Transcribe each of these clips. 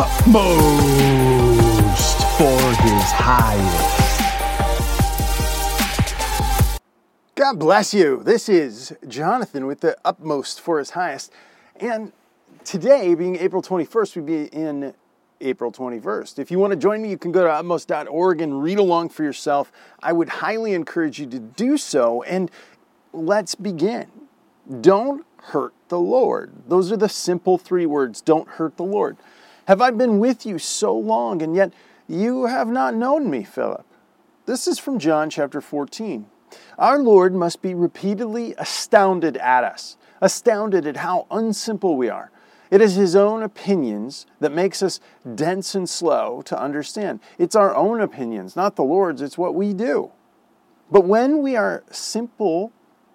utmost for his highest. God bless you. This is Jonathan with the utmost for his highest. And today, being April 21st, we'd be in April 21st. If you want to join me, you can go to utmost.org and read along for yourself. I would highly encourage you to do so. And let's begin. Don't hurt the Lord. Those are the simple three words don't hurt the Lord. Have I been with you so long, and yet you have not known me, Philip? This is from John chapter 14. Our Lord must be repeatedly astounded at us, astounded at how unsimple we are. It is his own opinions that makes us dense and slow to understand. It's our own opinions, not the Lord's, it's what we do. But when we are simple,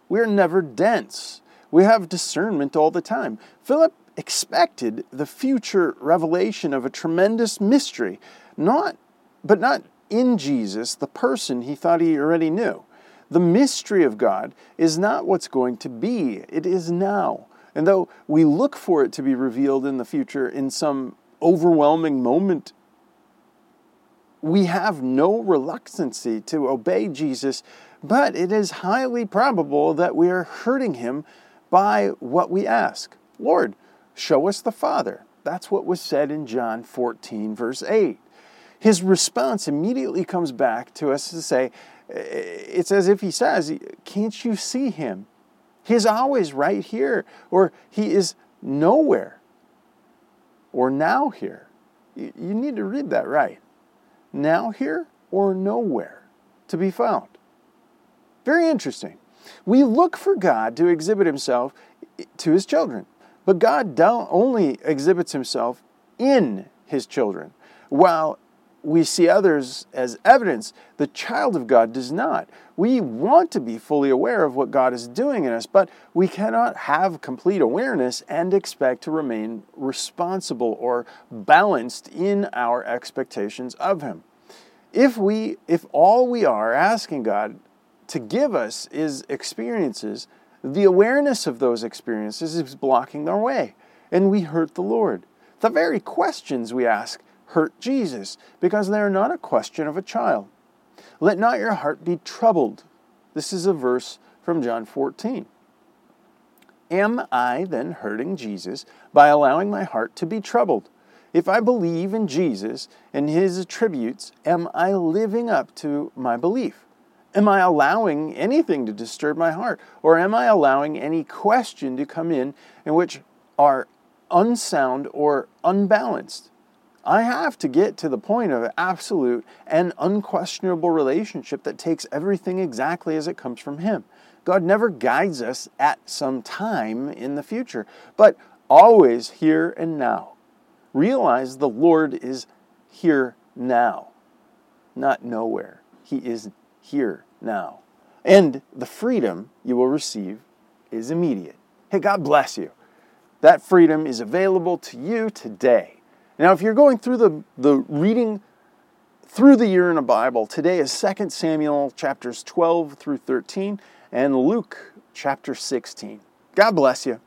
we are never dense. We have discernment all the time. Philip expected the future revelation of a tremendous mystery, not but not in Jesus, the person he thought he already knew. The mystery of God is not what's going to be, it is now. And though we look for it to be revealed in the future in some overwhelming moment, we have no reluctancy to obey Jesus, but it is highly probable that we are hurting him by what we ask. Lord, show us the Father. That's what was said in John 14, verse 8. His response immediately comes back to us to say, eh, it's as if he says, Can't you see him? He's always right here, or he is nowhere, or now here. You need to read that right. Now here or nowhere to be found. Very interesting. We look for God to exhibit himself eh, to his children, but God only exhibits himself in his children, while we see others as evidence. The child of God does not. We want to be fully aware of what God is doing in us, but we cannot have complete awareness and expect to remain responsible or balanced in our expectations of Him. If we if all we are asking God to give us is experiences, the awareness of those experiences is blocking our way, and we hurt the Lord. The very questions we ask hurt Jesus because they are not a question of a child. Let not your heart be troubled. This is a verse from John 14. Am I then hurting Jesus by allowing my heart to be troubled? If I believe in Jesus and his attributes, am I living up to my belief? Am I allowing anything to disturb my heart? Or am I allowing any question to come in in which are unsound or unbalanced? I have to get to the point of absolute and unquestionable relationship that takes everything exactly as it comes from Him. God never guides us at some time in the future, but always here and now. Realize the Lord is here now, not nowhere. He is here now. And the freedom you will receive is immediate. Hey, God bless you. That freedom is available to you today. Now, if you're going through the, the reading through the year in a Bible, today is 2 Samuel chapters 12 through 13 and Luke chapter 16. God bless you.